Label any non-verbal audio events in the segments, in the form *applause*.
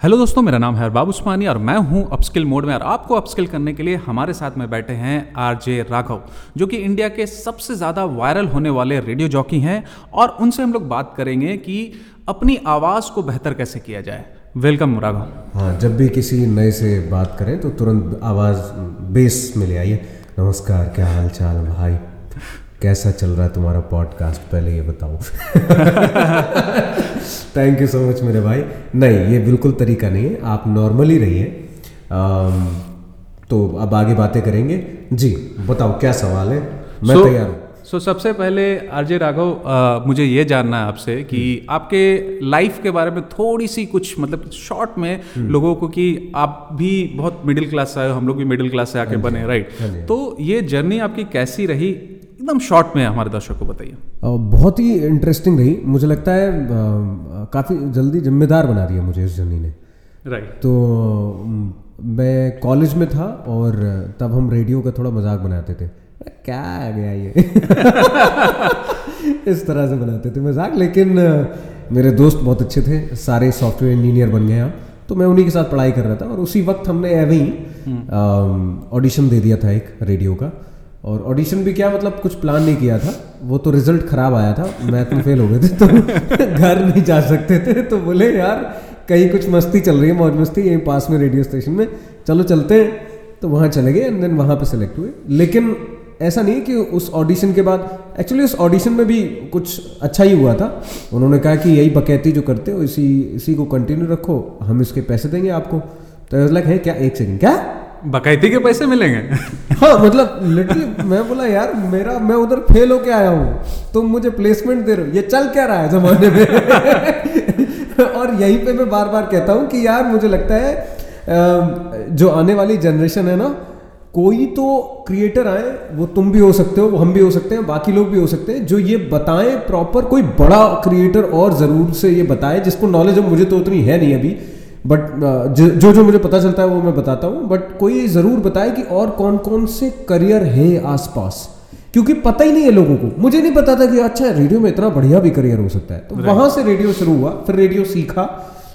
Hello दोस्तों, मेरा नाम है अरबाब उस्मानी और मैं हूँ अपस्किल मोड में और आपको अपस्किल करने के लिए हमारे साथ में बैठे हैं आरजे राघव, जो कि इंडिया के सबसे ज़्यादा वायरल होने वाले रेडियो जॉकी हैं और उनसे हम लोग बात करेंगे कि अपनी आवाज़ को बेहतर कैसे किया जाए। वेलकम राघव। हाँ जब भी किसी नए से बात करें तो तुरंत आवाज़ बेस में ले आइए। नमस्कार, क्या हाल चाल भाई? कैसा चल रहा है तुम्हारा पॉडकास्ट पहले ये बताओ। थैंक यू सो मच मेरे भाई। नहीं ये बिल्कुल तरीका नहीं है। आप नॉर्मली रहिए। तो अब आगे बातें करेंगे। जी बताओ क्या सवाल है? मैं So- तैयार हूँ। सो so, सबसे पहले आरजे राघव मुझे ये जानना है आपसे कि आपके लाइफ के बारे में थोड़ी सी कुछ मतलब शॉर्ट में लोगों को कि आप भी बहुत मिडिल क्लास से आए हो हम लोग भी मिडिल क्लास से आके बने राइट हाँ तो ये जर्नी आपकी कैसी रही? एकदम शॉर्ट में हमारे दर्शक को बताइए। बहुत ही इंटरेस्टिंग रही। मुझे लगता है काफ़ी जल्दी जिम्मेदार बना दिया मुझे इस जर्नी ने। राइट तो मैं कॉलेज में था और तब हम रेडियो का थोड़ा मज़ाक बनाते थे। क्या आ गया ये? *laughs* इस तरह से बनाते थे मज़ाक लेकिन मेरे दोस्त बहुत अच्छे थे सारे सॉफ्टवेयर इंजीनियर बन गए हम। तो मैं उन्हीं के साथ पढ़ाई कर रहा था और उसी वक्त हमने ऐवे ही ऑडिशन दे दिया था एक रेडियो का। और ऑडिशन भी क्या मतलब कुछ प्लान नहीं किया था। वो तो रिज़ल्ट खराब आया था। मैथ में फेल हो गए थे तो *laughs* घर नहीं जा सकते थे। तो बोले, यार, कहीं कुछ मस्ती चल रही है, मौज मस्ती, यहीं पास में रेडियो स्टेशन में। चलो, चलते हैं। तो वहाँ चले गए एंड देन वहाँ पे सेलेक्ट हुए। लेकिन ऐसा नहीं कि उस ऑडिशन के बाद एक्चुअली उस ऑडिशन में भी कुछ अच्छा ही हुआ था। उन्होंने कहा कि यही बकैती जो करते हो, इसी इसी को कंटिन्यू रखो, हम इसके पैसे देंगे आपको। तो लाइक है, क्या, एक सेकेंड क्या? बकैती के पैसे मिलेंगे? हाँ मतलब लिटरली मैं बोला, यार, मेरा, मैं उधर फेल होके आया हूँ तुम मुझे प्लेसमेंट दे रहे हो। ये चल क्या रहा है जमाने में? *laughs* और यहीं पे मैं बार बार कहता हूँ कि यार, मुझे लगता है जो आने वाली जनरेशन है ना, कोई तो क्रिएटर आए, वो तुम भी हो सकते हो, वो हम भी हो सकते हैं, बाकी लोग भी हो सकते हैं, जो ये बताएँ प्रॉपर कोई बड़ा क्रिएटर और ज़रूर से ये बताए, जिसको नॉलेज अब मुझे तो उतनी है नहीं अभी। बट जो जो मुझे पता चलता है वो मैं बताता हूँ। बट कोई ज़रूर बताए कि और कौन कौन से करियर है आसपास। क्योंकि पता ही नहीं है लोगों को। मुझे नहीं पता था कि अच्छा रेडियो में इतना बढ़िया भी करियर हो सकता है। तो वहाँ से रेडियो शुरू हुआ फिर रेडियो सीखा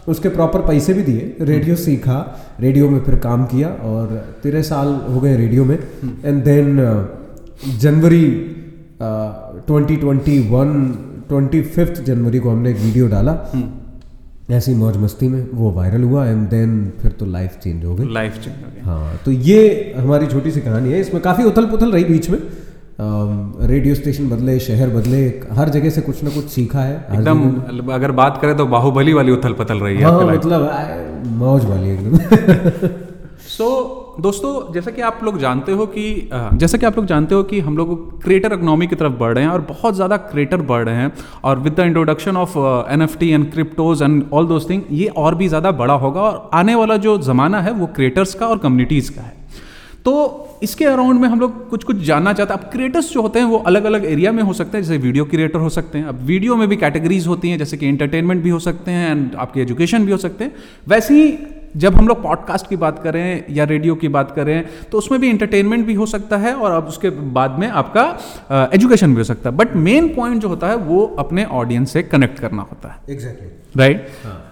उसके प्रॉपर पैसे भी दिए। रेडियो सीखा रेडियो में फिर काम किया और तेरह साल हो गए रेडियो में। And then January twenty twenty one twenty fifth January को हमने एक वीडियो डाला। ऐसी मौज मस्ती में वो वायरल हुआ एंड देन फिर तो लाइफ चेंज हो गई। लाइफ चेंज हो गई। हाँ तो ये हमारी छोटी सी कहानी है। इसमें काफ़ी उथल पुथल रही बीच में। रेडियो स्टेशन बदले शहर बदले हर जगह से कुछ ना कुछ सीखा है। एकदम अगर बात करें तो बाहुबली वाली उथल पथल रही है हाँ मतलब मौज वाली एकदम। *laughs* सो दोस्तों, जैसा कि आप लोग जानते हो कि जैसा कि आप लोग जानते हो कि हम लोग क्रिएटर इकोनॉमी की तरफ़ बढ़ रहे हैं और बहुत ज़्यादा क्रिएटर बढ़ रहे हैं और with the introduction of N F T and cryptos and all those thing ये और भी ज़्यादा बड़ा होगा और आने वाला जो ज़माना है वो क्रिएटर्स का और कम्युनिटीज़ का है। तो इसके अराउंड में हम लोग कुछ कुछ जानना चाहते हैं। अब क्रिएटर्स जो होते हैं वो अलग अलग एरिया में हो सकते हैं, जैसे वीडियो क्रिएटर हो सकते हैं। अब वीडियो में भी कैटेगरीज होती हैं, जैसे कि एंटरटेनमेंट भी हो सकते हैं एंड आपके एजुकेशन भी हो सकते हैं। वैसे ही जब हम लोग पॉडकास्ट की बात करें या रेडियो की बात करें तो उसमें भी इंटरटेनमेंट भी हो सकता है और अब उसके बाद में आपका एजुकेशन भी हो सकता है। बट मेन पॉइंट जो होता है वो अपने ऑडियंस से कनेक्ट करना होता है। एग्जैक्टली राइट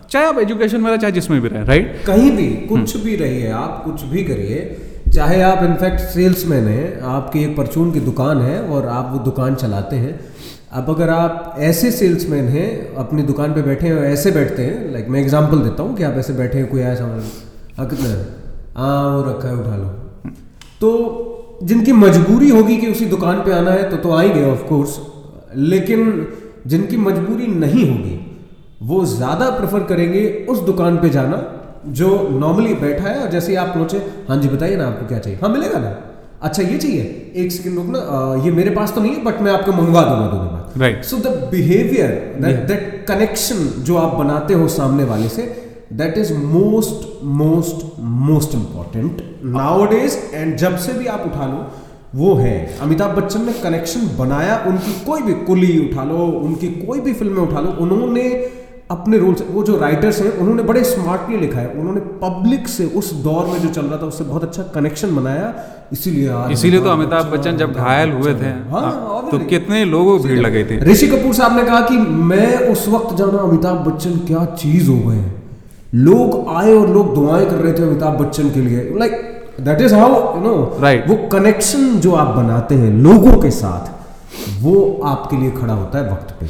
चाहे आप एजुकेशन में रहे चाहे जिसमें भी रहे राइट right? कहीं भी कुछ भी रहिए आप कुछ भी करिए चाहे आप इनफैक्ट सेल्समैन हैं आपकी एक परचून की दुकान है और आप वो दुकान चलाते हैं अब अगर आप ऐसे सेल्समैन हैं, अपनी दुकान पे बैठे हैं ऐसे बैठते हैं लाइक मैं एग्जांपल देता हूँ कि आप ऐसे बैठे हैं, कोई आया सामान हाँ कितना है? वो रखा है, उठा लो। तो जिनकी मजबूरी होगी कि उसी दुकान पे आना है तो तो आएँगे ऑफ़ कोर्स लेकिन जिनकी मजबूरी नहीं होगी, वो ज़्यादा प्रेफर करेंगे उस दुकान पे जाना, जो नॉर्मली बैठा है और जैसे आप पहुँचे हाँ जी, बताइए ना आपको क्या चाहिए? हाँ मिलेगा ना? अच्छा ये चाहिए, एक सेकेंड रुकना ये मेरे पास तो नहीं है बट मैं आपको मंगवा दूँगा दोनों right so the behaviour that connection जो आप बनाते हो सामने वाले से that is most most most important nowadays and जब से भी आप उठा लो वो है। अमिताभ बच्चन ने कनेक्शन बनाया उनकी कोई भी कुली उठा लो उनकी कोई भी फ़िल्में उठा लो उन्होंने अपने रोल से वो जो राइटर्स हैं उन्होंने बड़े स्मार्टली लिखा है। उन्होंने पब्लिक से उस दौर में जो चल रहा था उससे बहुत अच्छा कनेक्शन बनाया। इसीलिए इसीलिए तो अमिताभ बच्चन जब घायल हुए थे हाँ, हाँ, तो कितने लोगों को भीड़ लगी थी। ऋषि कपूर साहब ने कहा कि मैं उस वक्त जाना अमिताभ बच्चन क्या चीज़ हो गए? लोग आए और लोग दुआएँ कर रहे थे अमिताभ बच्चन के लिए। Like that is how you know Right. वो कनेक्शन जो आप बनाते हैं लोगों के साथ वो आपके लिए खड़ा होता है वक्त पे।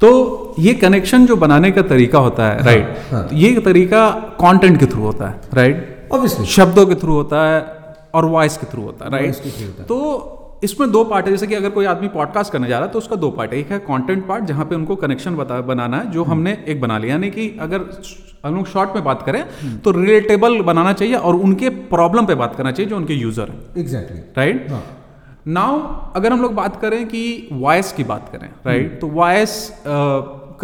तो ये कनेक्शन जो बनाने का तरीका होता है राइट हाँ। right, तो ये तरीका कंटेंट के थ्रू होता है राइट ऑब्वियसली शब्दों के थ्रू होता है और वॉइस के थ्रू होता है राइट है। तो इसमें दो पार्ट है जैसे कि अगर कोई आदमी पॉडकास्ट करने जा रहा है तो उसका दो पार्ट है। एक है कंटेंट पार्ट जहाँ पे उनको कनेक्शन बता बनाना है जो हमने एक बना लिया। यानी कि अगर हम लोग शॉर्ट में बात करें तो रिलेटेबल बनाना चाहिए और उनके प्रॉब्लम पे बात करना चाहिए जो उनके यूज़र है। एग्जैक्टली राइट हाँ। नाउ अगर हम लोग बात करें कि वॉइस की बात करें राइट right? तो वॉइस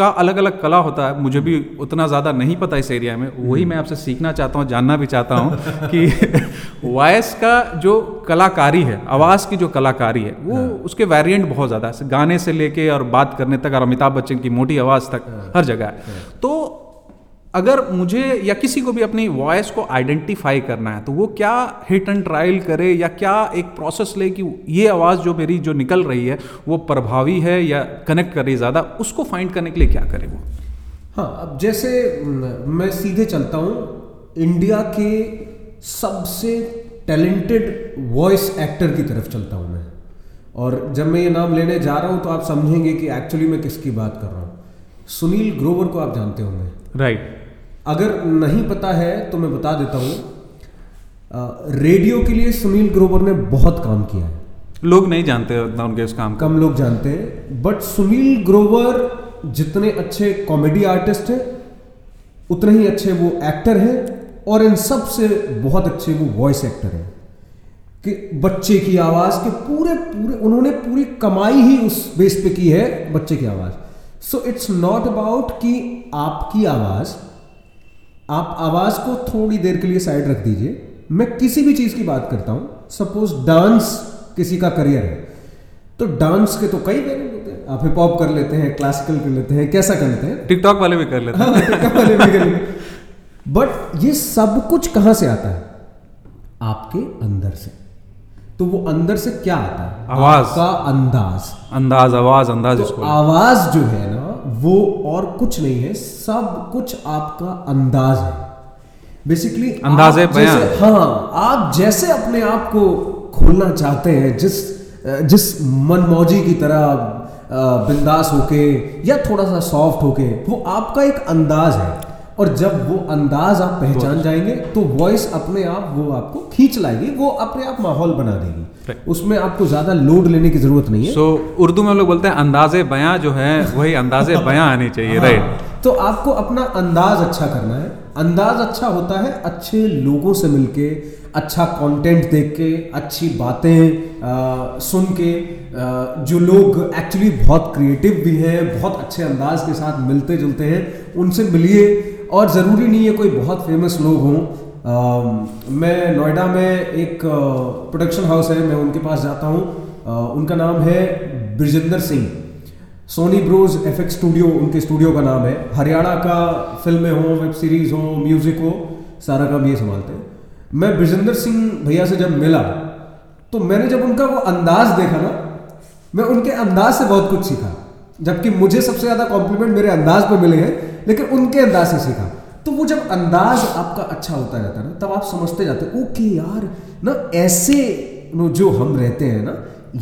का अलग अलग कला होता है मुझे भी उतना ज़्यादा नहीं पता इस एरिया में। वही मैं आपसे सीखना चाहता हूँ जानना भी चाहता हूँ कि *laughs* वॉयस का जो कलाकारी है आवाज़ की जो कलाकारी है वो उसके वेरिएंट बहुत ज़्यादा है। गाने से लेके और बात करने तक और अमिताभ बच्चन की मोटी आवाज़ तक हर जगह है। तो अगर मुझे या किसी को भी अपनी वॉइस को आइडेंटिफाई करना है तो वो क्या हिट एंड ट्रायल करे या क्या एक प्रोसेस ले कि ये आवाज़ जो मेरी जो निकल रही है वो प्रभावी है या कनेक्ट कर रही है ज़्यादा उसको फाइंड करने के लिए क्या करे वो? हाँ अब जैसे मैं सीधे चलता हूँ इंडिया के सबसे टैलेंटेड वॉइस एक्टर की तरफ़ चलता हूँ मैं। और जब मैं ये नाम लेने जा रहा हूँ तो आप समझेंगे कि एक्चुअली मैं किसकी बात कर रहा हूँ। सुनील ग्रोवर को आप जानते होंगे। राइट अगर नहीं पता है तो मैं बता देता हूँ रेडियो के लिए सुनील ग्रोवर ने बहुत काम किया है। लोग नहीं जानते उतना उनके इस काम कम लोग जानते हैं बट सुनील ग्रोवर जितने अच्छे कॉमेडी आर्टिस्ट हैं उतने ही अच्छे वो एक्टर हैं और इन सबसे बहुत अच्छे वो वॉइस एक्टर हैं। कि बच्चे की आवाज़ के पूरे पूरे उन्होंने पूरी कमाई ही उस बेस पे की है बच्चे की आवाज़। सो इट्स नॉट अबाउट कि आपकी आवाज़ आप आवाज़ को थोड़ी देर के लिए साइड रख दीजिए। मैं किसी भी चीज़ की बात करता हूँ। सपोज़ डांस किसी का करियर है। तो डांस के तो कई वेरिएंट होते हैं। आप हिप हॉप कर लेते हैं क्लासिकल कर लेते हैं कैसा कर लेते हैं? टिकटॉक वाले भी कर लेते हैं। बट ये सब कुछ कहाँ से आता है? आपके अंदर से। तो वो अंदर से क्या आता है? आवाज़। का अंदाज। अंदाज आवाज़ अंदाज तो आवाज़ जो है वो और कुछ नहीं है सब कुछ आपका अंदाज है। बेसिकली अंदाज है जैसे, हाँ आप जैसे अपने आप को खोलना चाहते हैं जिस जिस मनमौजी की तरह बिंदास होके या थोड़ा सा सॉफ्ट होके वो आपका एक अंदाज है। और जब वो अंदाज आप पहचान जाएँगे तो वॉइस अपने आप वो आपको खींच लाएगी वो अपने आप माहौल बना देगी। उसमें आपको ज़्यादा लोड लेने की ज़रूरत नहीं है। सो उर्दू में हम लोग बोलते हैं अंदाजे बयां जो है वही अंदाजे *laughs* बयां आनी चाहिए हाँ, राइट तो आपको अपना अंदाज अच्छा करना है। अंदाज अच्छा होता है अच्छे लोगों से मिलके अच्छा कंटेंट देख के अच्छी बातें सुन के आ, जो लोग एक्चुअली बहुत क्रिएटिव भी हैं बहुत अच्छे अंदाज के साथ मिलते जुलते हैं उनसे मिलिए और ज़रूरी नहीं है कोई बहुत फ़ेमस लोग हों। मैं नोएडा में एक प्रोडक्शन हाउस है, मैं उनके पास जाता हूँ। उनका नाम है Brijendra Singh. Soni bros F studio उनके स्टूडियो का नाम है। हरियाणा का फ़िल्में हो वेब सीरीज़ हो म्यूज़िक हो, सारा काम ये संभालते हैं। मैं ब्रिजेंद्र सिंह भैया से जब मिला तो मैंने जब उनका वो अंदाज देखा ना, मैं उनके अंदाज से बहुत कुछ सीखा। जबकि मुझे सबसे ज़्यादा कॉम्प्लीमेंट मेरे अंदाज पर मिले हैं लेकिन उनके अंदाज से सीखा। तो वो जब अंदाज आपका अच्छा होता रहता है ना तब आप समझते जाते हो ओके यार ना ऐसे नो जो हम रहते हैं ना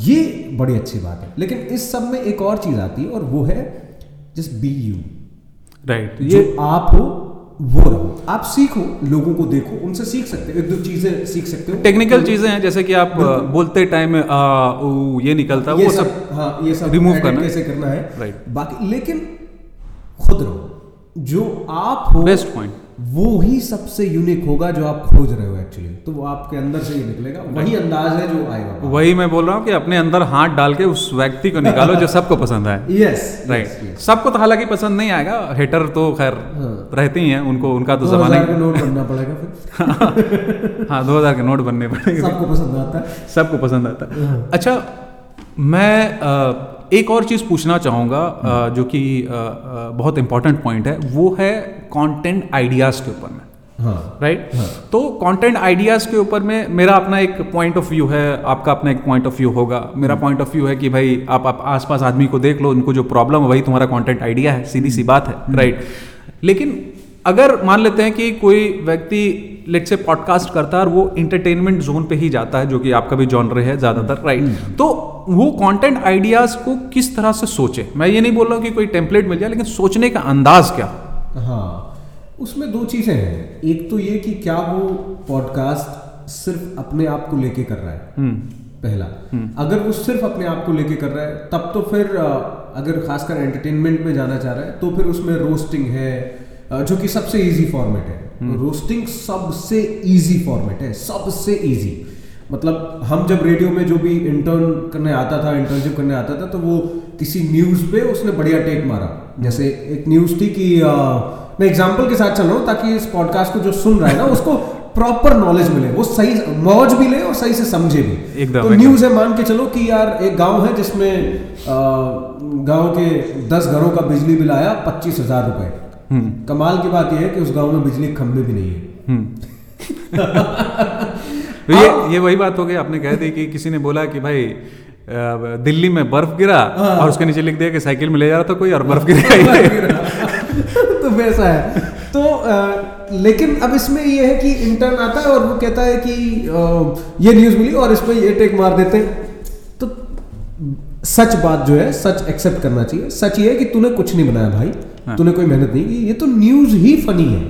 ये बड़ी अच्छी बात है। लेकिन इस सब में एक और चीज़ आती है और वो है जस्ट बी यू राइट ये आप हो वो रहो। आप सीखो लोगों को देखो उनसे सीख सकते हो एक दो चीज़ें सीख सकते हो। टेक्निकल चीज़ें हैं जैसे कि आप बोलते टाइम ये निकलता है वो सब हाँ ये सब edit करना कैसे करना है। Right. बाकी लेकिन खुद रहो। जो आप हो बेस्ट पॉइंट वो ही सबसे यूनिक होगा जो आप खोज रहे हो एक्चुअली तो वो आपके अंदर से ही निकलेगा वही अंदाज है जो आएगा। वही मैं बोल रहा हूँ कि अपने अंदर हाथ डाल के उस व्यक्ति को निकालो जो सबको पसंद आए। *laughs* यस राइट सबको तो हालाँकि पसंद नहीं आएगा हेटर तो खैर हाँ। रहते ही हैं उनको उनका तो जमाना नोट बनना पड़ेगा फिर। *laughs* हाँ दो हज़ार के नोट बनने पड़ेंगे। सबको पसंद आता है। सबको पसंद आता है। अच्छा मैं एक और चीज़ पूछना चाहूँगा जो कि बहुत इंपॉर्टेंट पॉइंट है वो है कंटेंट आइडियाज़ के ऊपर में हाँ। राइट तो कंटेंट आइडियाज़ के ऊपर में मेरा अपना एक पॉइंट ऑफ़ व्यू है आपका अपना एक पॉइंट ऑफ़ व्यू होगा। मेरा पॉइंट ऑफ़ व्यू है कि भाई आप, आप आसपास आदमी को देख लो उनको जो प्रॉब्लम है वही तुम्हारा कंटेंट आइडिया है सीधी सी बात है राइट लेकिन अगर मान लेते हैं कि कोई व्यक्ति लेट से पॉडकास्ट करता है और वो इंटरटेनमेंट जोन पे ही जाता है जो कि आपका भी जॉनर है ज़्यादातर राइट तो वो कंटेंट आइडियाज़ को किस तरह से सोचे? मैं ये नहीं बोल रहा हूँ कि कोई टेम्पलेट मिल जाए लेकिन सोचने का अंदाज क्या? हाँ उसमें दो चीज़ें हैं। एक तो ये कि क्या वो पॉडकास्ट सिर्फ़ अपने आप को लेके कर रहा है? पहला। अगर वो सिर्फ़ अपने आप को लेके कर रहा है तब तो फिर अगर खासकर एंटरटेनमेंट में जाना चाह रहा है तो फिर उसमें रोस्टिंग है जो कि सबसे इजी फॉर्मेट है। रोस्टिंग सबसे इजी फॉर्मेट है सबसे इजी मतलब हम जब रेडियो में जो भी इंटर्न करने आता था इंटर्नशिप करने आता था तो वो किसी न्यूज़ पे उसने बढ़िया टेक मारा। जैसे एक न्यूज़ थी कि अ, मैं एग्ज़ाम्पल के साथ चल रहा हूँ ताकि इस पॉडकास्ट को जो सुन रहा है ना उसको प्रॉपर नॉलेज मिले। वो सही मौज भी ले और सही से समझे भी। एकदम, तो न्यूज़ है मान के चलो कि यार एक गाँव है जिसमें गाँव के दस घरों का बिजली बिल आया पच्चीस हज़ार रुपए। कमाल की बात यह है कि उस गाँव में बिजली खंभे भी नहीं है। *laughs* तो ये ये वही बात हो गई आपने कह दी कि किसी ने बोला कि भाई दिल्ली में बर्फ़ गिरा और उसके नीचे लिख दिया कि साइकिल में ले जा रहा था कोई और बर्फ़ गिर *laughs* तो वैसा है। तो अ, लेकिन अब इसमें ये है कि इंटर्न आता है और वो कहता है कि अ, ये न्यूज़ मिली और इस पर ये टेक मार देते हैं। तो सच बात जो है सच एक्सेप्ट करना चाहिए। सच ये है कि तूने कुछ नहीं बनाया भाई। तूने कोई मेहनत नहीं की? ये तो न्यूज़ ही फनी है।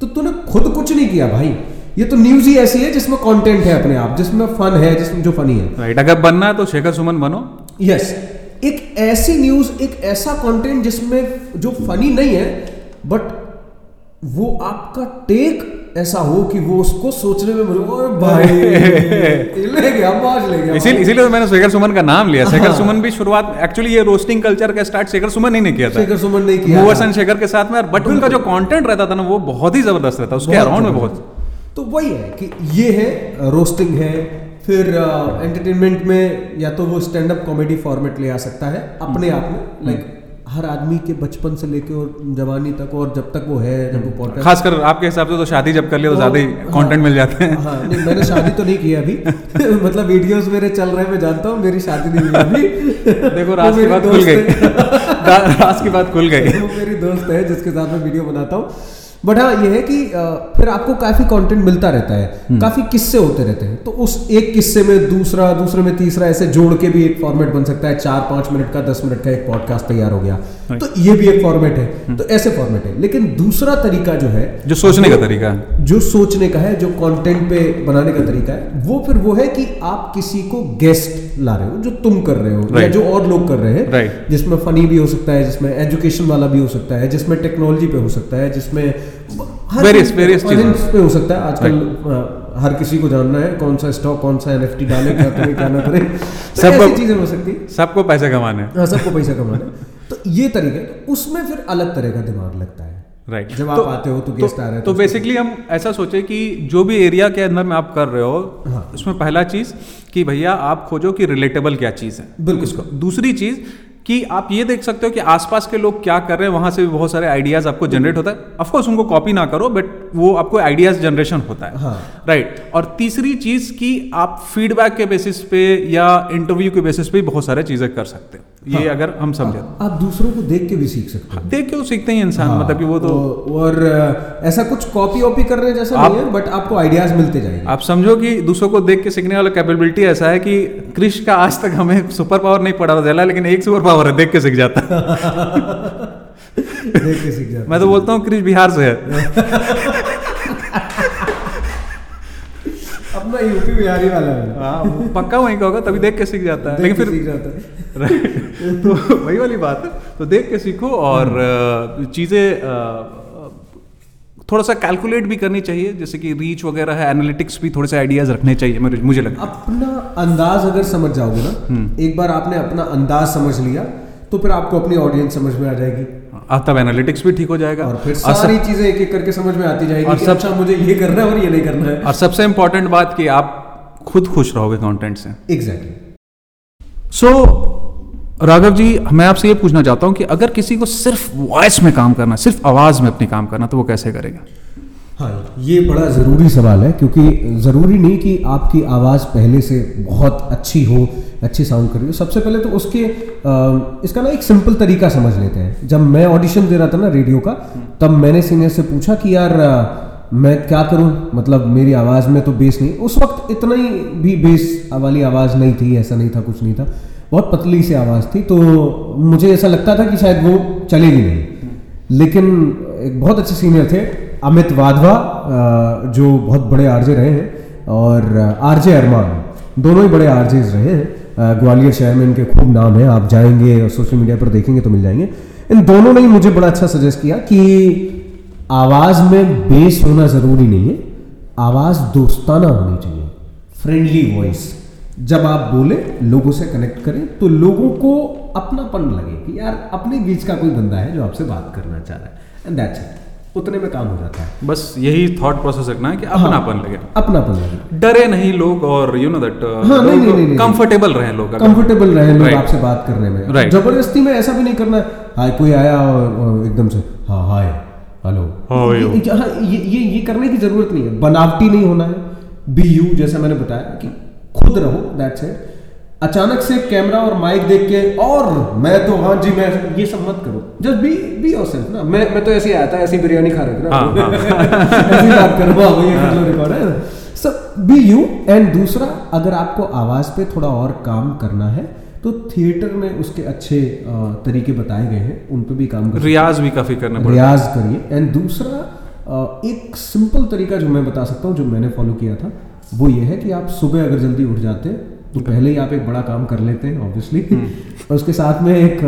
तो तूने खुद कुछ नहीं किया भाई। ये तो न्यूज़ ही ऐसी है जिसमें कंटेंट है अपने आप जिसमें फन है जिसमें जो फनी है। राइट अगर बनना है तो शेखर सुमन बनो। यस एक ऐसी न्यूज़ एक ऐसा कंटेंट जिसमें जो फनी नहीं है बट वो आपका टेक ऐसा हो कि वो उसको सोचने में भाई ले गया ले गया इसीलिए इसीलिए तो मैंने शेखर सुमन का नाम लिया। शेखर सुमन भी शुरुआत एक्चुअली ये रोस्टिंग कल्चर का स्टार्ट शेखर सुमन ही ने किया था। शेखर सुमन ने किया। एंड शेखर के साथ में और बट उनका जो कंटेंट रहता था ना वो बहुत ही ज़बरदस्त रहता उसके अराउंड में बहुत। तो वही है कि ये है रोस्टिंग है फिर एंटरटेनमेंट में या तो वो स्टैंड अप कॉमेडी फॉर्मेट ले आ सकता है अपने आप में लाइक हर आदमी के बचपन से लेके और जवानी तक और जब तक वो है जब वो पॉडकास्ट खासकर आपके हिसाब से तो शादी जब कर लिया तो ज़्यादा ही हाँ, कंटेंट मिल जाते हैं। हाँ नहीं मैंने शादी तो नहीं किया अभी। *laughs* मतलब वीडियोस मेरे चल रहे हैं मैं जानता हूँ मेरी शादी नहीं हुई अभी। देखो *laughs* रात *laughs* राज की बात खुल गई। रात राज की बात खुल गई। वो मेरी दोस्त है जिसके साथ मैं वीडियो बनाता हूँ। बट हाँ ये है कि फिर आपको काफ़ी कंटेंट मिलता रहता है। काफ़ी किस्से होते रहते हैं। तो उस एक किस्से में दूसरा दूसरे में तीसरा ऐसे जोड़ के भी एक फॉर्मेट बन सकता है। चार पाँच मिनट का दस मिनट का एक पॉडकास्ट तैयार हो गया। तो ये भी एक फॉर्मेट है। तो ऐसे फॉर्मेट है। लेकिन दूसरा तरीका जो है जो सोचने का तरीका है। जो सोचने का है जो कंटेंट पे बनाने का तरीका है वो फिर वो है कि आप किसी को गेस्ट ला रहे हो जो तुम कर रहे हो या जो और लोग कर रहे हैं. जिसमें फनी भी हो सकता है जिसमें एजुकेशन वाला भी हो सकता है जिसमें टेक्नोलॉजी पे हो सकता है जिसमें हर Various- चीज़-। पे हो सकता है आजकल हर किसी को जानना है कौन सा स्टॉक कौन सा एनएफटी डाले क्या करें क्या ना करें तो सबको- चीज़ें हो सकती है सबको पैसे कमाने हैं हाँ सबको पैसा कमाना है तो ये तरीके तो उसमें फिर अलग तरह का दिमाग लगता है राइट right. जब आप आते हो तो गेस्ट आ रहे तो तो बेसिकली हम ऐसा सोचे कि जो भी एरिया के अंदर में आप कर रहे हो हाँ। उसमें पहला चीज़ कि भैया आप खोजो कि रिलेटेबल क्या चीज़ है बिल्कुल। दूसरी चीज़ कि आप ये देख सकते हो कि आसपास के लोग क्या कर रहे हैं वहाँ से भी बहुत सारे आइडियाज़ आपको जनरेट होता है। ऑफकोर्स उनको कॉपी ना करो बट वो आपको आइडियाज़ जनरेशन होता है। हाँ। राइट और तीसरी चीज़ कि आप फीडबैक के बेसिस पे या इंटरव्यू के बेसिस पे भी बहुत सारे चीज़ें कर सकते हो। ये हाँ, अगर हम समझे। आप दूसरों को देख के भी सीख सकते हो। देख के वो सीखते ही इंसान हाँ, मतलब कि वो तो और- और ऐसा कुछ कॉपी वॉपी करने जैसा आप- नहीं है बट आपको आइडियाज़ मिलते जाएँगे। आप समझो कि दूसरों को देख के सीखने वाला कैपेबिलिटी ऐसा है कि क्रिश का आज तक हमें सुपर पावर नहीं पड़ा चला लेकिन एक सुपर पावर है देख के सीख जाता। *laughs* देख के सीख जाते। मैं तो बोलता हूँ क्रिश बिहार से है। अपना यूपी बिहारी वाला है। हाँ पक्का वहीं का होगा तभी देख के सीख जाता है। लेकिन फिर सीख जाता है। तो वही वाली बात है। तो देख के सीखो और चीज़ें थोड़ा सा कैलकुलेट भी करनी चाहिए। जैसे कि रीच वगैरह है एनालिटिक्स भी थोड़े से आइडियाज़ रखने चाहिए मुझे मुझे लगता है। अपना अंदाज अगर समझ जाओगे ना हम्म। एक बार आपने अपना अंदाज समझ लिया तो फिर आपको अपनी ऑडियंस समझ में आ जाएगी। अब तब एनालिटिक्स भी ठीक हो जाएगा। और फिर और सारी चीज़ें एक एक करके समझ में आती जाएगी और सब- अच्छा मुझे ये करना है और ये नहीं करना है। और सबसे इंपॉर्टेंट बात कि आप खुद खुश रहोगे कंटेंट से। एग्जैक्टली सो राघव जी मैं आपसे ये पूछना चाहता हूँ कि अगर किसी को सिर्फ़ वॉइस में काम करना सिर्फ़ आवाज़ में अपने काम करना तो वो कैसे करेगा? हाँ ये बड़ा ज़रूरी सवाल है क्योंकि ज़रूरी नहीं कि आपकी आवाज़ पहले से बहुत अच्छी हो अच्छी साउंड कर रही हो। सबसे पहले तो उसके अ, इसका ना एक सिंपल तरीका समझ लेते हैं। जब मैं ऑडिशन दे रहा था ना रेडियो का तब मैंने सीनियर से पूछा कि यार मैं क्या करूँ? मतलब मेरी आवाज़ में तो बेस नहीं। उस वक्त इतना ही भी बेस वाली आवाज़ नहीं थी ऐसा नहीं था कुछ नहीं था। बहुत पतली सी आवाज़ थी तो मुझे ऐसा लगता था कि शायद वो चलेगी नहीं। लेकिन एक बहुत अच्छे सीनियर थे, अमित वाधवा जो बहुत बड़े आरजे रहे हैं, और आरजे अरमान, दोनों ही बड़े आरजेज रहे हैं। ग्वालियर शहर में इनके खूब नाम है, आप जाएँगे और सोशल मीडिया पर देखेंगे तो मिल जाएँगे। इन दोनों ने ही मुझे बड़ा अच्छा सजेस्ट किया कि आवाज़ में बेस होना ज़रूरी नहीं है, आवाज़ दोस्ताना होनी चाहिए फ्रेंडली वॉइस जब आप बोले लोगों से कनेक्ट करें तो लोगों को अपनापन लगे कि यार अपने बीच का कोई बंदा है जो आपसे बात करना चाह रहा है। एंड दैट्स इट उतने में काम हो जाता है। बस यही थॉट प्रोसेस रखना है कि अपनापन लगे। अपनापन लगे। डरे नहीं लोग और यू नो दैट हाँ। कंफर्टेबल रहे लोग कंफर्टेबल रहे लोग Right. आपसे बात करने में। Right. ज़बरदस्ती में ऐसा भी नहीं करना है। हाय कोई आया और, एकदम से हाँ हाय हेलो। हाँ, ये ये ये करने की ज़रूरत नहीं है। बनावटी नहीं होना है। बी यू जैसा मैंने बताया कि खुद रहो दैट्स इट अचानक से कैमरा और माइक देख के और मैं तो हाँ जी मैं ये सब मत करो। जस्ट बी बी योरसेल्फ ना। मैं मैं तो ऐसे ही आया था ऐसी बिरयानी खा रहे थे ना। हाँ, *laughs* ऐसी बात करो हाँ भैया कर लो रिकॉर्ड है। सब बी यू एंड दूसरा अगर आपको आवाज़ पे थोड़ा और काम करना है तो थिएटर में उसके अच्छे तरीके बताए गए हैं। उन पे भी काम कर। रियाज भी काफ़ी करना पड़ता रियाज करिए। एंड दूसरा एक सिंपल तरीका जो मैं बता सकता हूँ जो मैंने फॉलो किया था वो ये है कि आप सुबह अगर जल्दी उठ जाते तो पहले ही आप एक बड़ा काम कर लेते हैं ऑब्वियसली *laughs* और उसके साथ में एक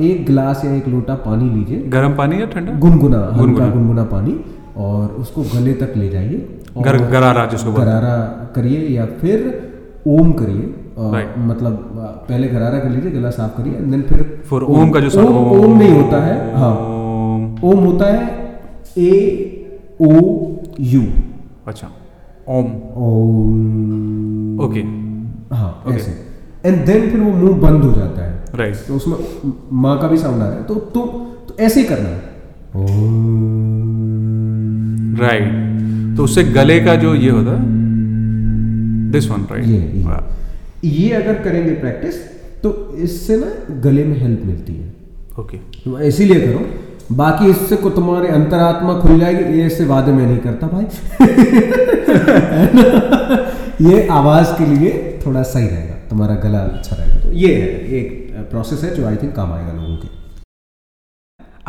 एक गिलास या एक लोटा पानी लीजिए। गर्म पानी या ठंडा? गुनगुना हल्का गुनगुना। गुनगुना पानी और उसको गले तक ले जाइए। गर, गरारा जिसको गरारा करिए या फिर ओम करिए। Right. मतलब पहले गरारा कर लीजिए गला साफ़ करिए and then फिर फिर ओम का जो ओम, ओम नहीं होता है हाँ। ओम होता है ए ओ यू। अच्छा। ओम ओम ओके हाँ ऐसे। एंड देन फिर वो मुँह बंद हो जाता है। राइट तो उसमें माँ का भी साउंड आ रहा है। तो तो, तो ऐसे ही करना है। राइट तो उससे गले का जो ये होता है दिस वन ये ये, राइट ये अगर करेंगे प्रैक्टिस तो इससे ना गले में हेल्प मिलती है। ओके तो इसीलिए करो बाकी इससे को तुम्हारे अंतरात्मा खुल जाएगी, ये इससे वादे में नहीं करता भाई। *laughs* ये आवाज़ के लिए थोड़ा सही रहेगा, तुम्हारा गला अच्छा रहेगा। तो ये है एक प्रोसेस है जो आई थिंक काम आएगा लोगों के।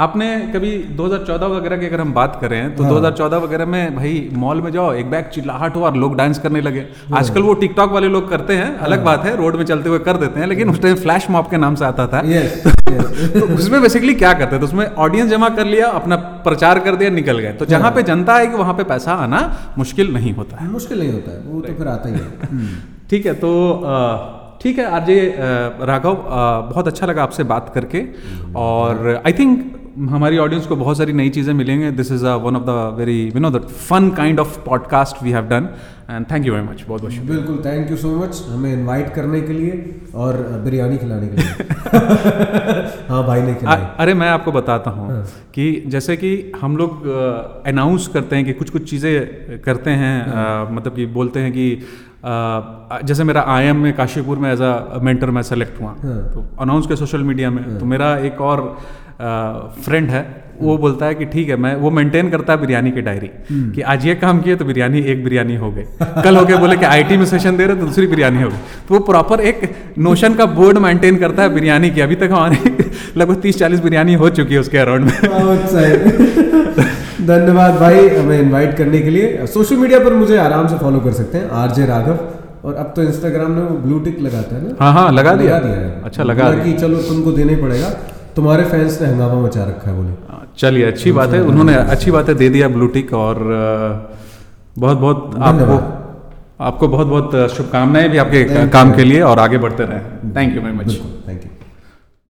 आपने कभी 2014 वगैरह की अगर हम बात करें तो हाँ। 2014 वगैरह में भाई मॉल में जाओ एक बैग चिल्लाहट हुआ और लोग डांस करने लगे। आजकल वो टिकटॉक वाले लोग करते हैं हाँ। अलग बात है रोड में चलते हुए कर देते हैं लेकिन उस टाइम फ्लैश मॉप के नाम से आता था। यस *laughs* तो उसमें बेसिकली क्या करते थे? उसमें ऑडियंस जमा कर लिया अपना प्रचार कर दिया निकल गए। तो जहाँ पे जनता आएगी वहाँ पे पैसा आना मुश्किल नहीं होता है। मुश्किल नहीं होता है वो तो फिर आता ही है। *laughs* ठीक है तो ठीक है आरजे राघव बहुत अच्छा लगा आपसे बात करके। और आई थिंक हमारी ऑडियंस को बहुत सारी नई चीज़ें मिलेंगे. This is one of the very you know the fun kind of podcast we have done and thank you very much बहुत बहुत शुक्रिया. बिल्कुल थैंक यू सो मच हमें इनवाइट करने के लिए और बिरयानी खिलाने के लिए. *laughs* हाँ भाई ने खिलाई अरे मैं आपको बताता हूँ कि जैसे कि हम लोग अनाउंस करते हैं कि कुछ कुछ चीज़ें करते हैं अ, मतलब कि बोलते हैं कि अ, जैसे मेरा आई एम में काशीपुर में एज अ मेंटर मैं सेलेक्ट हुआ. हाँ। तो अनाउंस किया सोशल मीडिया में. तो मेरा एक और फ्रेंड है वो बोलता है कि ठीक है मैं वो मेंटेन करता है बिरयानी की डायरी कि आज ये काम किए तो बिरयानी एक बिरयानी हो गई। कल हो गए बोले कि आईटी में सेशन दे रहे तो दूसरी बिरयानी हो गई। तो वो प्रॉपर एक नोशन का बोर्ड मेंटेन करता है बिरयानी की। अभी तक हमारे *laughs* लगभग तीस चालीस बिरयानी हो चुकी है उसके अराउंड में। *laughs* धन्यवाद भाई हमें इनवाइट करने के लिए। सोशल मीडिया पर मुझे आराम से फॉलो कर सकते हैं आरजे राघव। और अब तो इंस्टाग्राम में वो ब्लू टिक लगाता है ना? हाँ हाँ लगा दिया। दिया है। अच्छा लगा दिया। कि चलो तुमको देना ही पड़ेगा। तुम्हारे फैंस ने हंगामा मचा रखा है बोले। हाँ, चलिए अच्छी बात है। उन्होंने अच्छी बात है दे दिया ब्लू टिक और बहुत बहुत आपको आपको बहुत बहुत शुभकामनाएँ भी आपके काम के लिए और आगे बढ़ते रहें। Thank you very much thank you